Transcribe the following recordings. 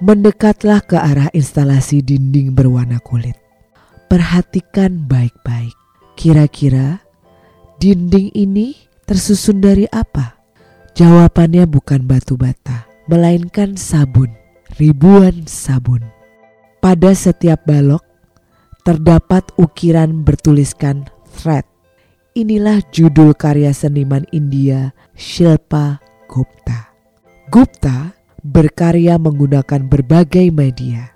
Mendekatlah ke arah instalasi dinding berwarna kulit. Perhatikan baik-baik. Kira-kira dinding ini tersusun dari apa? Jawabannya bukan batu bata, melainkan sabun. Ribuan sabun. Pada setiap balok terdapat ukiran bertuliskan thread. Inilah judul karya seniman India Shilpa Gupta. Gupta berkarya menggunakan berbagai media.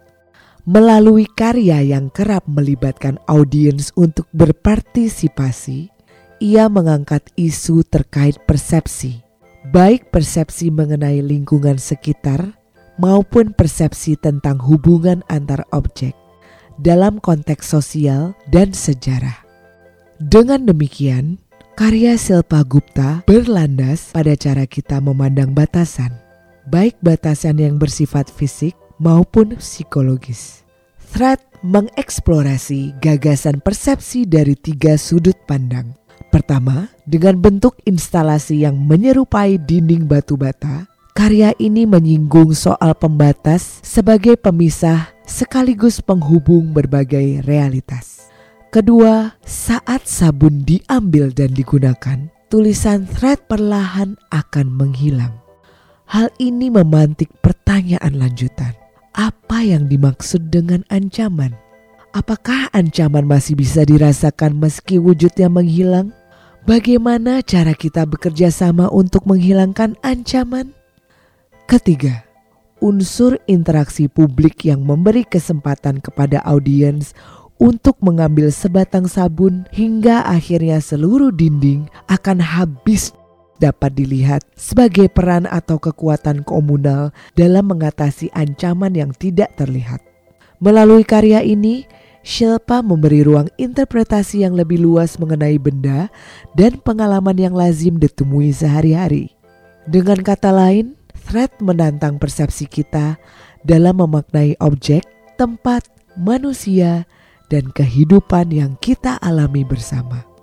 Melalui karya yang kerap melibatkan audiens untuk berpartisipasi, ia mengangkat isu terkait persepsi, baik persepsi mengenai lingkungan sekitar maupun persepsi tentang hubungan antar objek dalam konteks sosial dan sejarah. Dengan demikian, karya Silpa Gupta berlandas pada cara kita memandang batasan baik batasan yang bersifat fisik maupun psikologis. Thread mengeksplorasi gagasan persepsi dari tiga sudut pandang. Pertama, dengan bentuk instalasi yang menyerupai dinding batu bata, karya ini menyinggung soal pembatas sebagai pemisah sekaligus penghubung berbagai realitas. Kedua, saat sabun diambil dan digunakan, tulisan thread perlahan akan menghilang. Hal ini memantik pertanyaan lanjutan. Apa yang dimaksud dengan ancaman? Apakah ancaman masih bisa dirasakan meski wujudnya menghilang? Bagaimana cara kita bekerja sama untuk menghilangkan ancaman? Ketiga, unsur interaksi publik yang memberi kesempatan kepada audiens untuk mengambil sebatang sabun hingga akhirnya seluruh dinding akan habis dapat dilihat sebagai peran atau kekuatan komunal dalam mengatasi ancaman yang tidak terlihat. Melalui karya ini, Shilpa memberi ruang interpretasi yang lebih luas mengenai benda dan pengalaman yang lazim ditemui sehari-hari. Dengan kata lain, thread menantang persepsi kita dalam memaknai objek, tempat, manusia, dan kehidupan yang kita alami bersama.